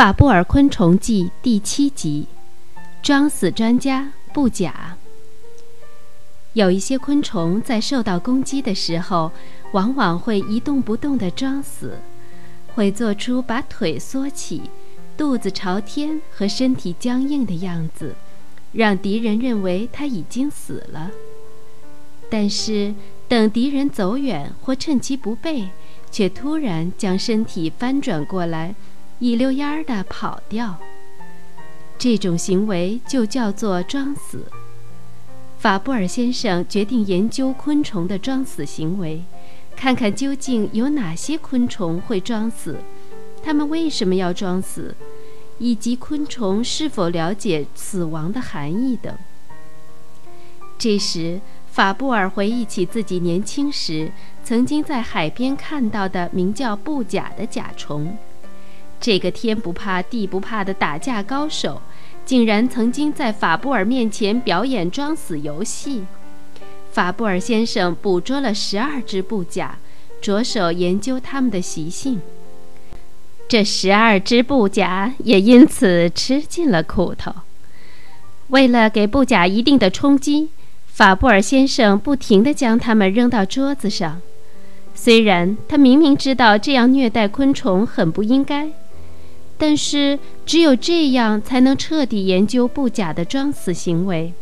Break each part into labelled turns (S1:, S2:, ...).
S1: 法布尔昆虫记》第七集：装死专家布甲。有一些昆虫在受到攻击的时候，往往会一动不动地装死，会做出把腿缩起、肚子朝天和身体僵硬的样子，让敌人认为他已经死了。但是，等敌人走远或趁其不备，却突然将身体翻转过来。一溜烟儿地跑掉，这种行为就叫做装死。法布尔先生决定研究昆虫的装死行为，看看究竟有哪些昆虫会装死，它们为什么要装死，以及昆虫是否了解死亡的含义等。这时，法布尔回忆起自己年轻时曾经在海边看到的名叫布甲的甲虫。这个天不怕地不怕的打架高手，竟然曾经在法布尔面前表演装死游戏。法布尔先生捕捉了十二只布甲，着手研究它们的习性。这十二只布甲也因此吃尽了苦头。为了给布甲一定的冲击，法布尔先生不停地将它们扔到桌子上。虽然他明明知道这样虐待昆虫很不应该。但是，只有这样才能彻底研究布甲的装死行为。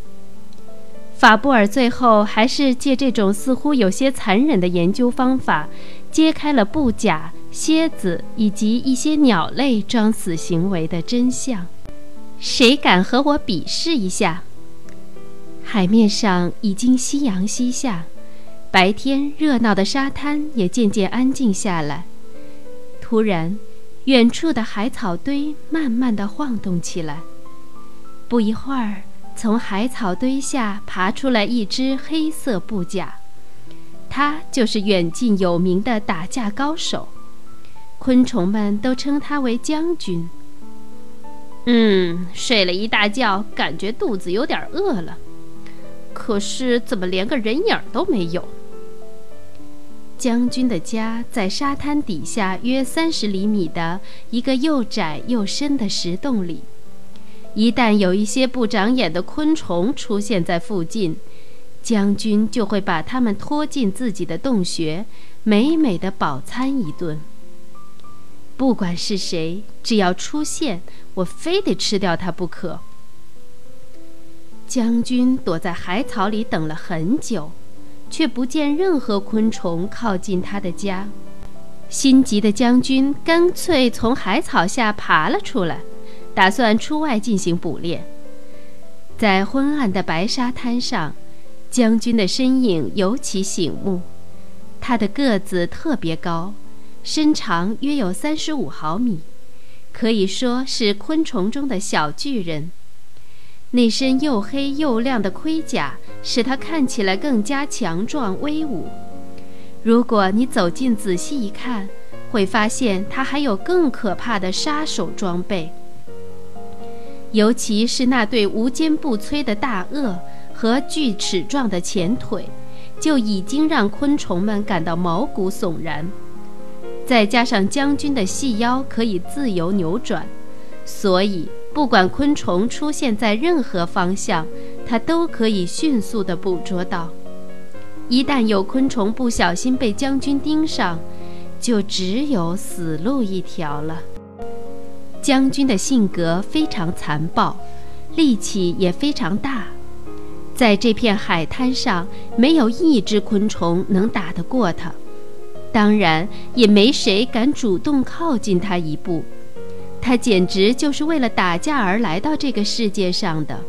S1: 法布尔最后还是借这种似乎有些残忍的研究方法，揭开了布甲、蝎子以及一些鸟类装死行为的真相。谁敢和我比试一下？海面上已经夕阳西下，白天热闹的沙滩也渐渐安静下来。突然。远处的海草堆慢慢地晃动起来，不一会儿，从海草堆下爬出来一只黑色布甲，它就是远近有名的打架高手，昆虫们都称它为将军。嗯，睡了一大觉，感觉肚子有点饿了，可是怎么连个人影都没有？将军的家在沙滩底下约三十厘米的一个又窄又深的石洞里。一旦有一些不长眼的昆虫出现在附近，将军就会把它们拖进自己的洞穴，美美的饱餐一顿。不管是谁，只要出现，我非得吃掉它不可。将军躲在海草里等了很久。却不见任何昆虫靠近他的家，心急的将军干脆从海草下爬了出来，打算出外进行捕猎。在昏暗的白沙滩上，将军的身影尤其醒目。他的个子特别高，身长约有三十五毫米，可以说是昆虫中的小巨人。那身又黑又亮的盔甲使它看起来更加强壮威武。如果你走近仔细一看，会发现它还有更可怕的杀手装备，尤其是那对无坚不摧的大颚和锯齿状的前腿，就已经让昆虫们感到毛骨悚然。再加上将军的细腰可以自由扭转，所以。不管昆虫出现在任何方向，它都可以迅速地捕捉到。一旦有昆虫不小心被将军盯上，就只有死路一条了。将军的性格非常残暴，力气也非常大，在这片海滩上，没有一只昆虫能打得过他，当然也没谁敢主动靠近他一步。他简直就是为了打架而来到这个世界上的。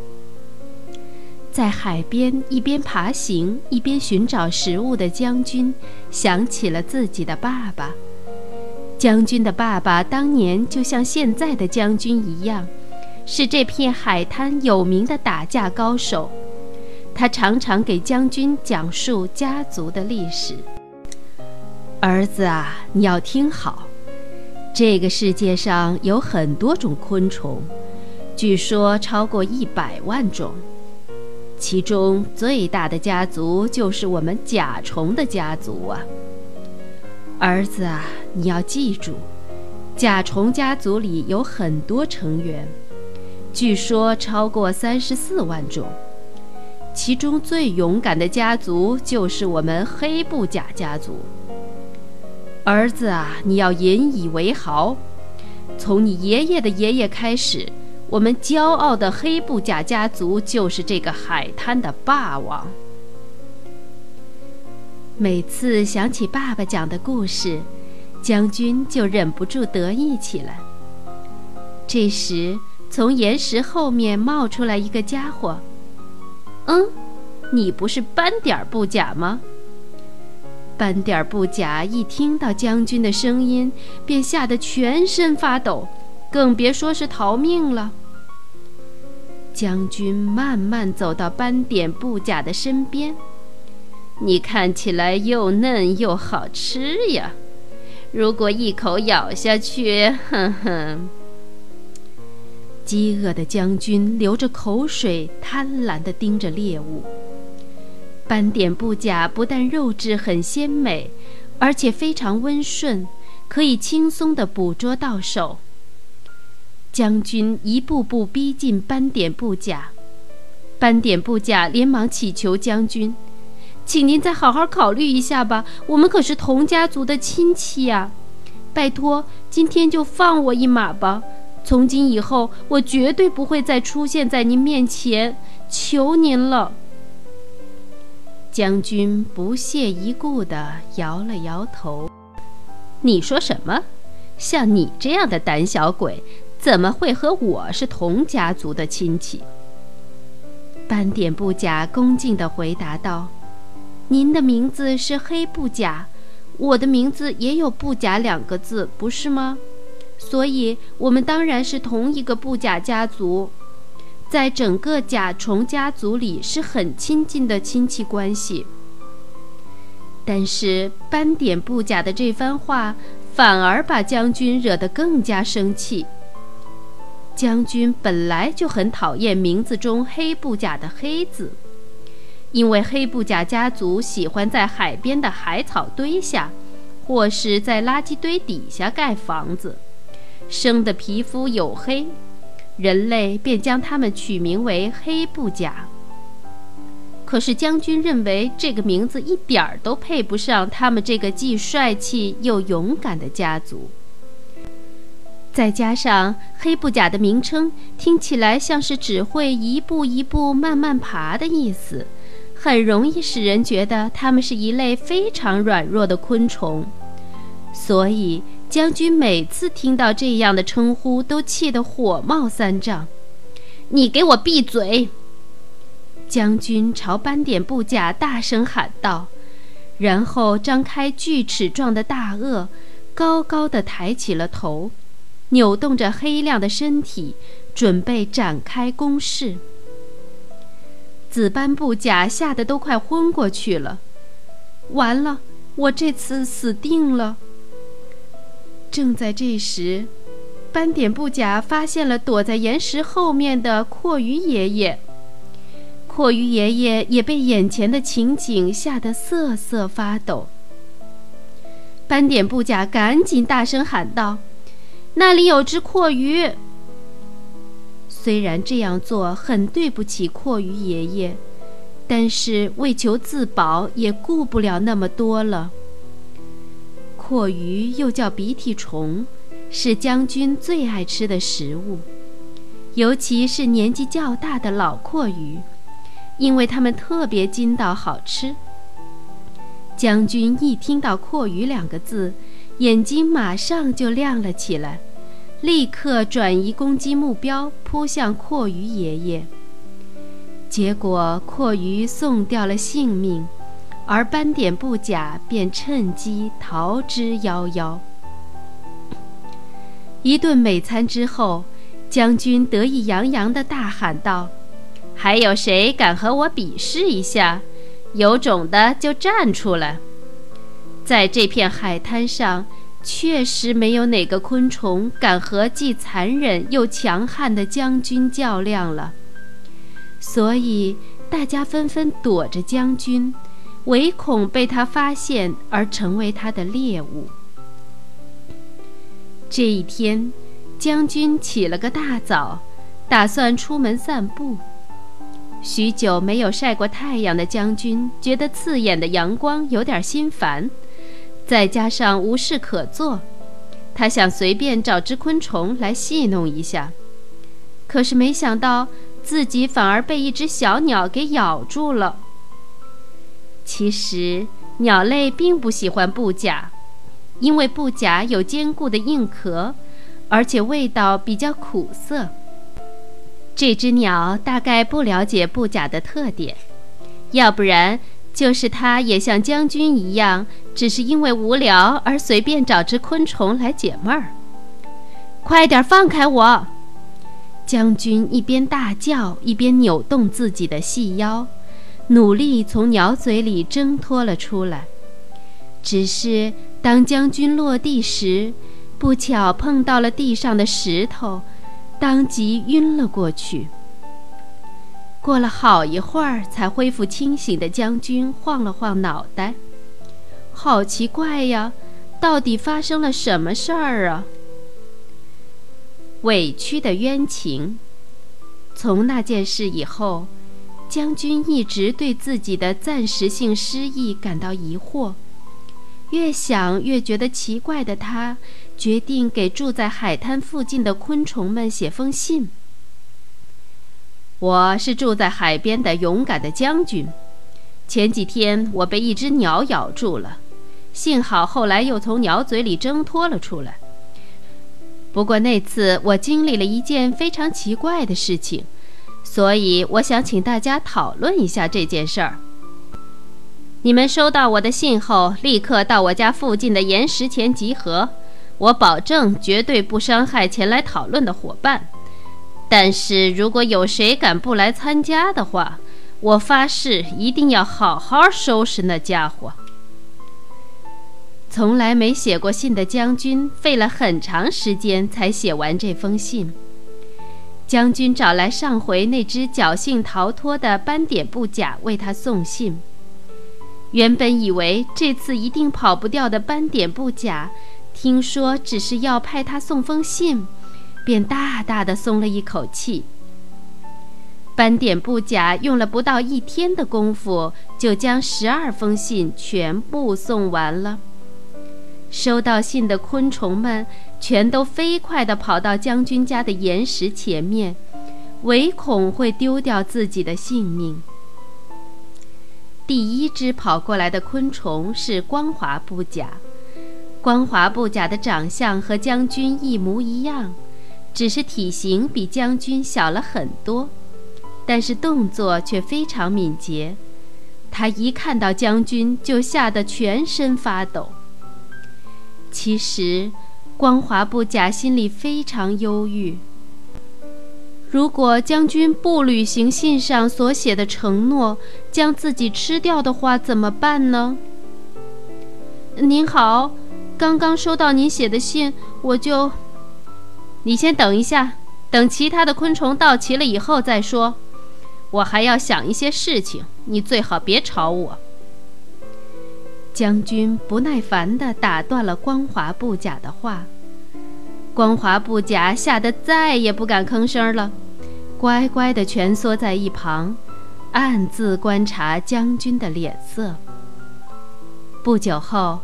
S1: 在海边一边爬行一边寻找食物的将军，想起了自己的爸爸。将军的爸爸当年就像现在的将军一样，是这片海滩有名的打架高手。他常常给将军讲述家族的历史。儿子啊，你要听好。这个世界上有很多种昆虫，据说超过一百万种。其中最大的家族就是我们甲虫的家族啊！儿子啊，你要记住，甲虫家族里有很多成员，据说超过三十四万种。其中最勇敢的家族就是我们黑布甲家族。儿子啊，你要引以为豪。从你爷爷的爷爷开始，我们骄傲的黑布甲家族就是这个海滩的霸王。每次想起爸爸讲的故事，将军就忍不住得意起来。这时，从岩石后面冒出来一个家伙。嗯，你不是斑点布甲吗？斑点布甲一听到将军的声音，便吓得全身发抖，更别说是逃命了。将军慢慢走到斑点布甲的身边。你看起来又嫩又好吃呀！如果一口咬下去，哼哼。饥饿的将军流着口水，贪婪地盯着猎物。斑点布甲不但肉质很鲜美，而且非常温顺，可以轻松地捕捉到手。将军一步步逼近斑点布甲，斑点布甲连忙祈求将军。请您再好好考虑一下吧，我们可是同家族的亲戚呀！拜托，今天就放我一马吧。从今以后，我绝对不会再出现在您面前，求您了。将军不屑一顾地摇了摇头：“你说什么？像你这样的胆小鬼，怎么会和我是同家族的亲戚？”斑点布甲恭敬地回答道。您的名字是黑布甲，我的名字也有“布甲”两个字，不是吗？所以，我们当然是同一个布甲家族，在整个甲虫家族里是很亲近的亲戚关系。但是，斑点布甲的这番话反而把将军惹得更加生气。将军本来就很讨厌名字中“黑布甲”的“黑”字。因为黑布甲家族喜欢在海边的海草堆下，或是在垃圾堆底下盖房子，生的皮肤黝黑，人类便将它们取名为黑布甲。可是将军认为这个名字一点儿都配不上他们这个既帅气又勇敢的家族。再加上黑布甲的名称听起来像是只会一步一步慢慢爬的意思。很容易使人觉得它们是一类非常软弱的昆虫，所以将军每次听到这样的称呼都气得火冒三丈。你给我闭嘴！将军朝斑点布甲大声喊道，然后张开锯齿状的大颚，高高的抬起了头，扭动着黑亮的身体，准备展开攻势。紫斑布甲吓得都快昏过去了，完了，我这次死定了。正在这时，斑点布甲发现了躲在岩石后面的阔鱼爷爷。阔鱼爷爷也被眼前的情景吓得瑟瑟发抖。斑点布甲赶紧大声喊道：“那里有只阔鱼！”虽然这样做很对不起阔鱼爷爷，但是为求自保，也顾不了那么多了。阔鱼又叫鼻涕虫，是将军最爱吃的食物，尤其是年纪较大的老阔鱼，因为它们特别筋道好吃。将军一听到“阔鱼”两个字，眼睛马上就亮了起来。立刻转移攻击目标，扑向阔鱼爷爷。结果阔鱼送掉了性命，而斑点不假便趁机逃之夭夭。一顿美餐之后，将军得意洋洋地大喊道：“还有谁敢和我比试一下？有种的就站出来！在这片海滩上。”确实没有哪个昆虫敢和既残忍又强悍的将军较量了，所以大家纷纷躲着将军，唯恐被他发现而成为他的猎物。这一天，将军起了个大早，打算出门散步。许久没有晒过太阳的将军，觉得刺眼的阳光有点心烦，再加上无事可做，他想随便找只昆虫来戏弄一下。可是没想到，自己反而被一只小鸟给咬住了。其实，鸟类并不喜欢布甲。因为布甲有坚固的硬壳，而且味道比较苦涩。这只鸟大概不了解布甲的特点，要不然就是他也像将军一样，只是因为无聊而随便找只昆虫来解闷儿。快点放开我！将军一边大叫，一边扭动自己的细腰，努力从鸟嘴里挣脱了出来。只是。当将军落地时，不巧碰到了地上的石头，当即晕了过去。过了好一会儿才恢复清醒的将军晃了晃脑袋，好奇怪呀，到底发生了什么事儿啊？委屈的冤情。从那件事以后，将军一直对自己的暂时性失忆感到疑惑。越想越觉得奇怪的他，决定给住在海滩附近的昆虫们写封信。我是住在海边的勇敢的将军。前几天我被一只鸟咬住了，幸好后来又从鸟嘴里挣脱了出来。不过那次我经历了一件非常奇怪的事情，所以我想请大家讨论一下这件事儿。你们收到我的信后，立刻到我家附近的岩石前集合。我保证绝对不伤害前来讨论的伙伴。但是如果有谁敢不来参加的话，我发誓一定要好好收拾那家伙。从来没写过信的将军费了很长时间才写完这封信。将军找来上回那只侥幸逃脱的斑点布甲为他送信。原本以为这次一定跑不掉的斑点布甲，听说只是要派他送封信，便大大的松了一口气。斑点布甲用了不到一天的功夫，就将十二封信全部送完了。收到信的昆虫们全都飞快地跑到将军家的岩石前面，唯恐会丢掉自己的性命。第一只跑过来的昆虫是光滑布甲。光滑布甲的长相和将军一模一样，只是体型比将军小了很多，但是动作却非常敏捷。他一看到将军就吓得全身发抖。其实，光华布甲心里非常忧郁。如果将军不履行信上所写的承诺，将自己吃掉的话，怎么办呢？您好，刚刚收到您写的信，我就……你先等一下，等其他的昆虫到齐了以后再说。我还要想一些事情，你最好别吵我。将军不耐烦地打断了光滑布甲的话。光滑布甲吓得再也不敢吭声了，乖乖地蜷缩在一旁，暗自观察将军的脸色。不久后，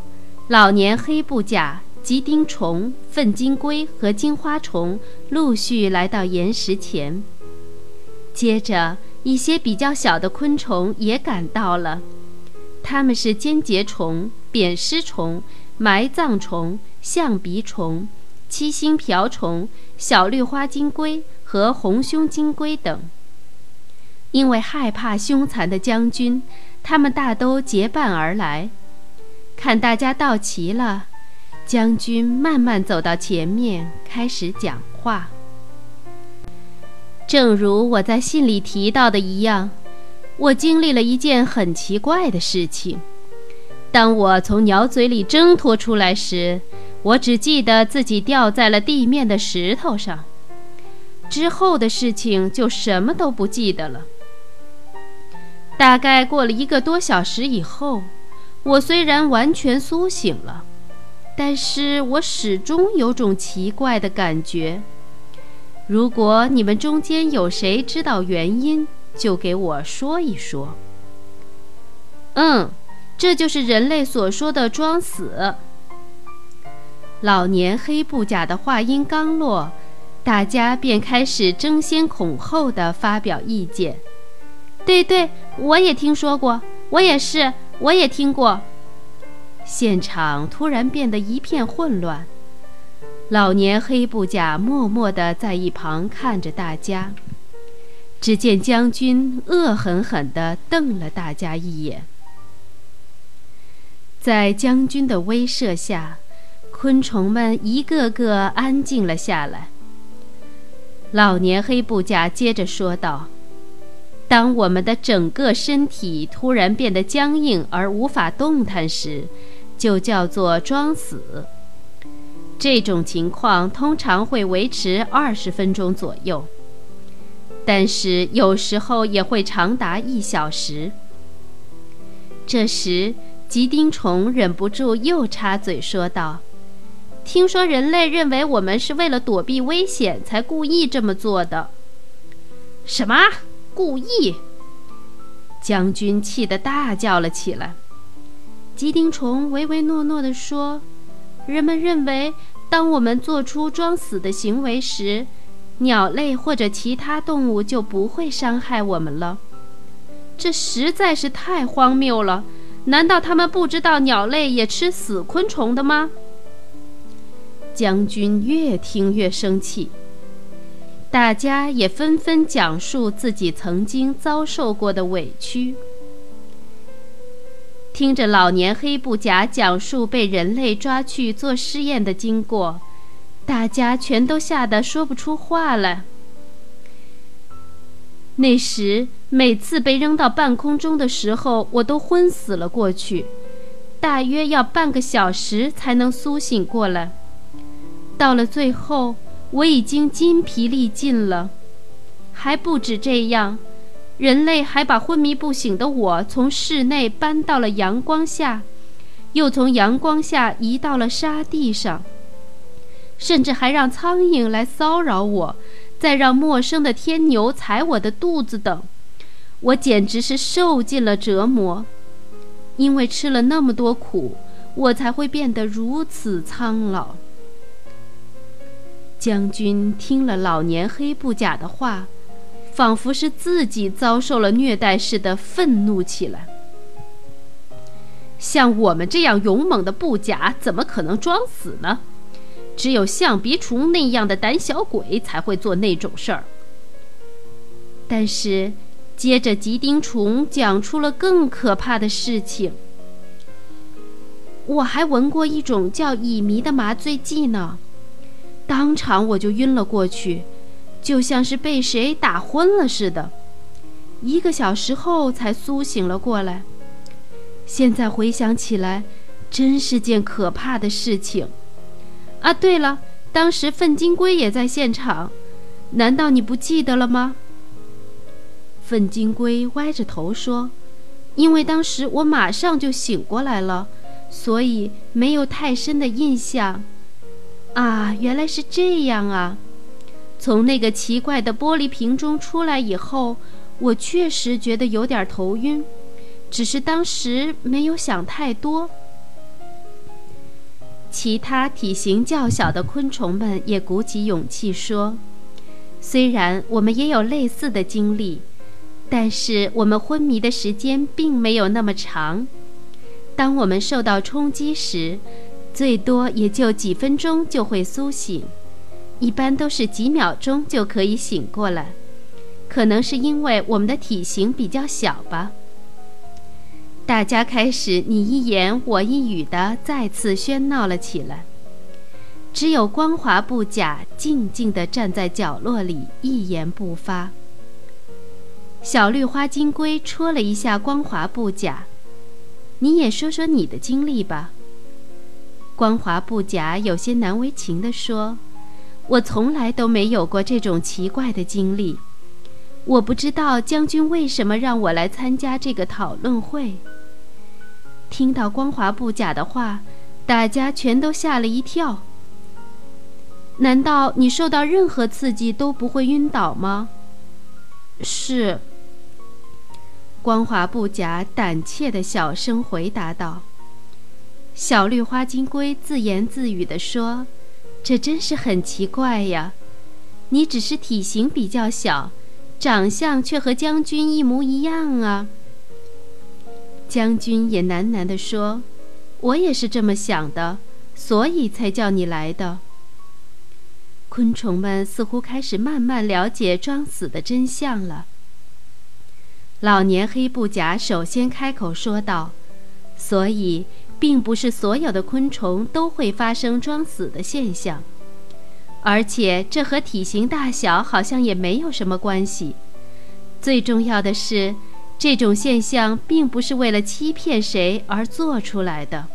S1: 老年黑布甲、吉丁虫、粪金龟和金花虫陆续来到岩石前，接着一些比较小的昆虫也赶到了，它们是尖节虫、扁虱虫、埋葬虫、象鼻虫。七星瓢虫、小绿花金龟和红胸金龟等，因为害怕凶残的将军，他们大都结伴而来。看大家到齐了，将军慢慢走到前面，开始讲话。正如我在信里提到的一样，我经历了一件很奇怪的事情。当我从鸟嘴里挣脱出来时，我只记得自己掉在了地面的石头上，之后的事情就什么都不记得了。大概过了一个多小时以后，我虽然完全苏醒了，但是我始终有种奇怪的感觉。如果你们中间有谁知道原因，就给我说一说。嗯，这就是人类所说的装死。老年黑布甲的话音刚落，大家便开始争先恐后地发表意见。对对，我也听说过，我也是，我也听过。现场突然变得一片混乱。老年黑布甲默默地在一旁看着大家。只见将军恶狠狠地瞪了大家一眼。在将军的威慑下，昆虫们一个个安静了下来。老年黑布甲接着说道。当我们的整个身体突然变得僵硬而无法动弹时，就叫做装死。这种情况通常会维持二十分钟左右，但是有时候也会长达一小时。这时，吉丁虫忍不住又插嘴说道：“听说人类认为我们是为了躲避危险才故意这么做的。”什么？故意！将军气得大叫了起来。吉丁虫唯唯诺诺地说：“人们认为，当我们做出装死的行为时，鸟类或者其他动物就不会伤害我们了。这实在是太荒谬了！难道他们不知道鸟类也吃死昆虫的吗？”将军越听越生气。大家也纷纷讲述自己曾经遭受过的委屈。听着老年黑布甲讲述被人类抓去做试验的经过，大家全都吓得说不出话来。那时，每次被扔到半空中的时候，我都昏死了过去，大约要半个小时才能苏醒过来。到了最后。我已经筋疲力尽了，还不止这样，人类还把昏迷不醒的我从室内搬到了阳光下，又从阳光下移到了沙地上，甚至还让苍蝇来骚扰我，再让陌生的天牛踩我的肚子等，我简直是受尽了折磨。因为吃了那么多苦，我才会变得如此苍老。将军听了老年黑布甲的话，仿佛是自己遭受了虐待似的，愤怒起来。像我们这样勇猛的布甲，怎么可能装死呢？只有象鼻虫那样的胆小鬼才会做那种事儿。但是，接着吉丁虫讲出了更可怕的事情。我还闻过一种叫乙醚的麻醉剂呢。当场我就晕了过去，就像是被谁打昏了似的，一个小时后才苏醒了过来。现在回想起来，真是件可怕的事情。啊，对了，当时粪金龟也在现场，难道你不记得了吗？粪金龟歪着头说：“因为当时我马上就醒过来了，所以没有太深的印象。”啊，原来是这样啊！从那个奇怪的玻璃瓶中出来以后，我确实觉得有点头晕，只是当时没有想太多。其他体型较小的昆虫们也鼓起勇气说：“虽然我们也有类似的经历，但是我们昏迷的时间并没有那么长。当我们受到冲击时，”最多也就几分钟就会苏醒，一般都是几秒钟就可以醒过来。可能是因为我们的体型比较小吧。大家开始你一言我一语的再次喧闹了起来。只有光滑布甲静静地站在角落里一言不发。小绿花金龟戳了一下光滑布甲：“你也说说你的经历吧。”光滑布甲有些难为情地说：“我从来都没有过这种奇怪的经历，我不知道将军为什么让我来参加这个讨论会。”听到光华布甲的话，大家全都吓了一跳。难道你受到任何刺激都不会晕倒吗？
S2: 是。
S1: 光华不假胆怯的小声回答道。小绿花金龟自言自语地说：“这真是很奇怪呀，你只是体型比较小，长相却和将军一模一样啊。”将军也喃喃地说：“我也是这么想的，所以才叫你来的。”昆虫们似乎开始慢慢了解装死的真相了。老年黑布甲首先开口说道：“所以，并不是所有的昆虫都会发生装死的现象，而且这和体型大小好像也没有什么关系。最重要的是，这种现象并不是为了欺骗谁而做出来的。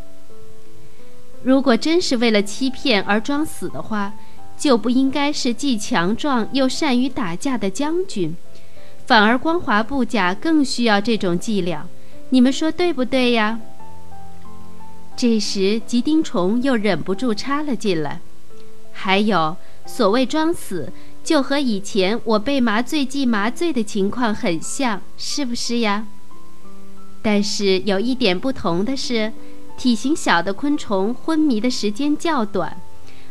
S1: 如果真是为了欺骗而装死的话，”就不应该是既强壮又善于打架的将军，反而光滑布甲更需要这种伎俩。你们说对不对呀？这时，吉丁虫又忍不住插了进来。还有，所谓装死，就和以前我被麻醉剂麻醉的情况很像，是不是呀？但是有一点不同的是，体型小的昆虫昏迷的时间较短。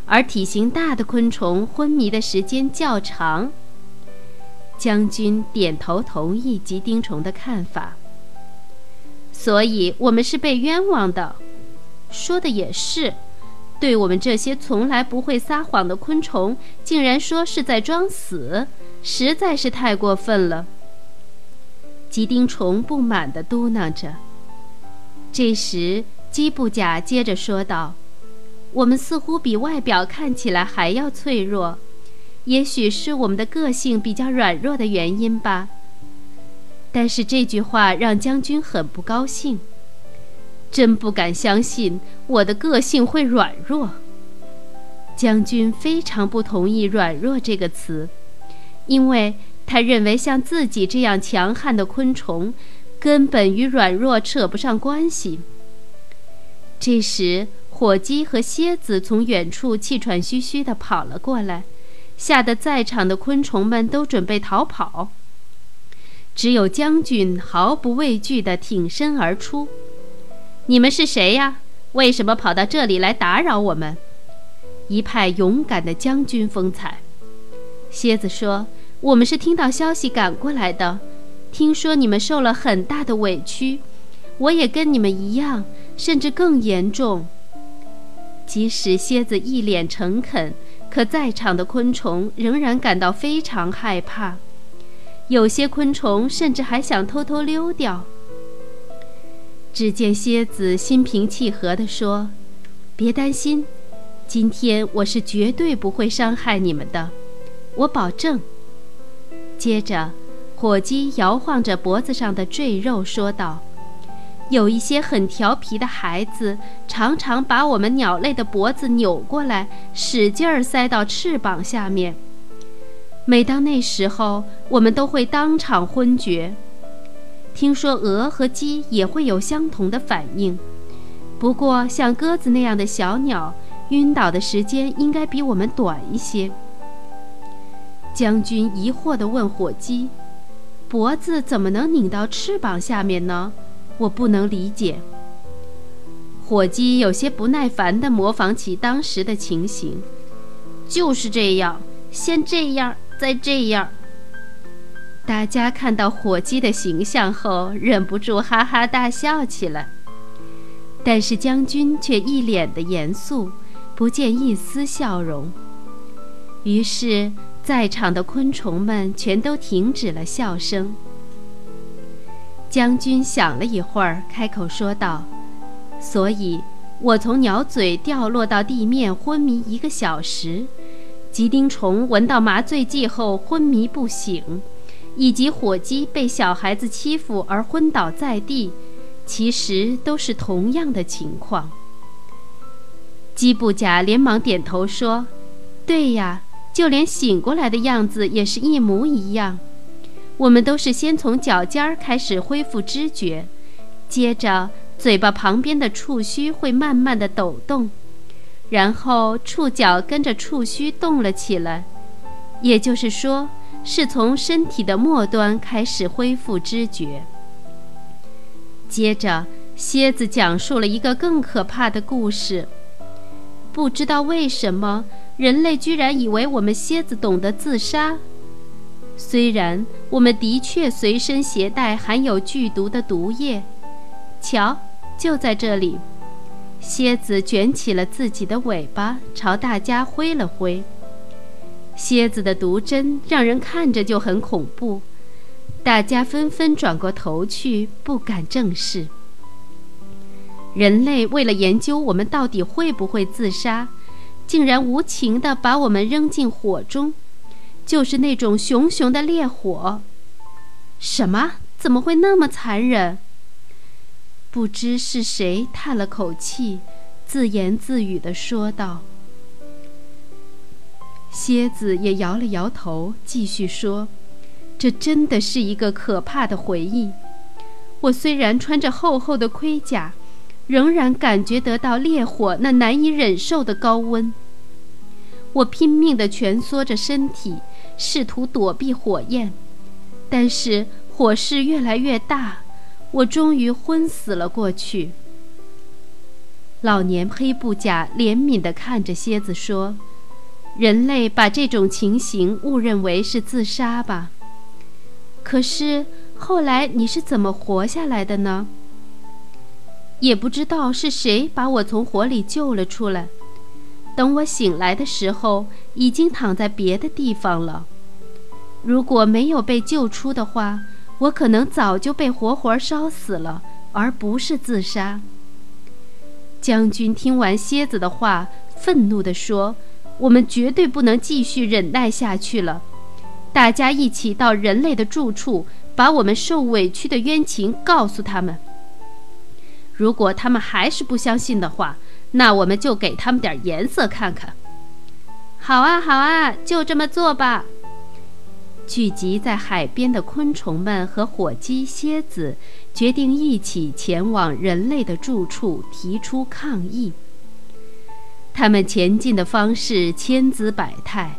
S1: 而体型大的昆虫昏迷的时间较长。将军点头同意吉丁虫的看法。所以，我们是被冤枉的。说的也是，对我们这些从来不会撒谎的昆虫，竟然说是在装死，实在是太过分了。吉丁虫不满地嘟囔着。这时，基布甲接着说道。我们似乎比外表看起来还要脆弱，也许是我们的个性比较软弱的原因吧。但是这句话让将军很不高兴，真不敢相信我的个性会软弱。将军非常不同意“软弱”这个词，因为他认为像自己这样强悍的昆虫，根本与软弱扯不上关系。这时。火鸡和蝎子从远处气喘吁吁地跑了过来，吓得在场的昆虫们都准备逃跑。只有将军毫不畏惧地挺身而出：“你们是谁呀？为什么跑到这里来打扰我们？”一派勇敢的将军风采。蝎子说：“我们是听到消息赶过来的，听说你们受了很大的委屈，我也跟你们一样，甚至更严重。”即使蝎子一脸诚恳，可在场的昆虫仍然感到非常害怕。有些昆虫甚至还想偷偷溜掉。只见蝎子心平气和地说：“别担心，今天我是绝对不会伤害你们的，我保证。”接着，火鸡摇晃着脖子上的赘肉说道。有一些很调皮的孩子，常常把我们鸟类的脖子扭过来，使劲儿塞到翅膀下面。每当那时候，我们都会当场昏厥。听说鹅和鸡也会有相同的反应，不过像鸽子那样的小鸟，晕倒的时间应该比我们短一些。将军疑惑地问火鸡：“脖子怎么能拧到翅膀下面呢？”我不能理解。火鸡有些不耐烦地模仿起当时的情形，就是这样，先这样，再这样。大家看到火鸡的形象后，忍不住哈哈大笑起来。但是将军却一脸的严肃，不见一丝笑容。于是，在场的昆虫们全都停止了笑声。将军想了一会儿，开口说道：“所以，我从鸟嘴掉落到地面，昏迷一个小时；吉丁虫闻到麻醉剂后昏迷不醒，以及火鸡被小孩子欺负而昏倒在地，其实都是同样的情况。”基布甲连忙点头说：“对呀，就连醒过来的样子也是一模一样。”我们都是先从脚尖儿开始恢复知觉，接着嘴巴旁边的触须会慢慢的抖动，然后触角跟着触须动了起来，也就是说，是从身体的末端开始恢复知觉。接着，蝎子讲述了一个更可怕的故事。不知道为什么，人类居然以为我们蝎子懂得自杀。虽然我们的确随身携带含有剧毒的毒液，瞧。就在这里，蝎子卷起了自己的尾巴，朝大家挥了挥。蝎子的毒针让人看着就很恐怖，大家纷纷转过头去，不敢正视。人类为了研究我们到底会不会自杀，竟然无情地把我们扔进火中，就是那种熊熊的烈火。什么？怎么会那么残忍？不知是谁叹了口气，自言自语地说道。蝎子也摇了摇头，继续说：“这真的是一个可怕的回忆。我虽然穿着厚厚的盔甲，仍然感觉得到烈火那难以忍受的高温。我拼命地蜷缩着身体，试图躲避火焰，但是火势越来越大。”我终于昏死了过去。老年黑布甲怜悯地看着蝎子说：“人类把这种情形误认为是自杀吧？可是后来你是怎么活下来的呢？也不知道是谁把我从火里救了出来。等我醒来的时候，已经躺在别的地方了。如果没有被救出的话，”我可能早就被活活烧死了，而不是自杀。将军听完蝎子的话，愤怒地说：“我们绝对不能继续忍耐下去了，大家一起到人类的住处，把我们受委屈的冤情告诉他们。如果他们还是不相信的话，那我们就给他们点颜色看看。”“好啊，好啊，就这么做吧。”聚集在海边的昆虫们和火鸡、蝎子决定一起前往人类的住处，提出抗议。他们前进的方式千姿百态，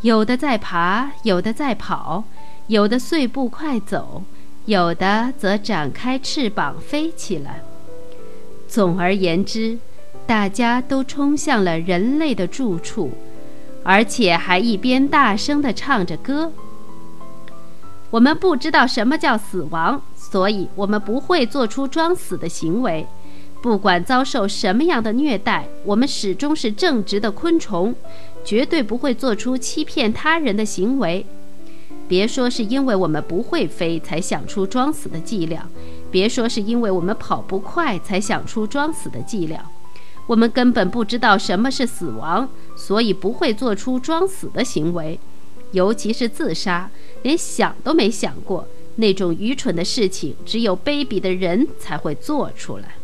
S1: 有的在爬，有的在跑，有的碎步快走，有的则展开翅膀飞起来。总而言之，大家都冲向了人类的住处，而且还一边大声地唱着歌。我们不知道什么叫死亡，所以我们不会做出装死的行为。不管遭受什么样的虐待，我们始终是正直的昆虫，绝对不会做出欺骗他人的行为。别说是因为我们不会飞才想出装死的伎俩，别说是因为我们跑不快才想出装死的伎俩，我们根本不知道什么是死亡，所以不会做出装死的行为，尤其是自杀。连想都没想过，那种愚蠢的事情，只有卑鄙的人才会做出来。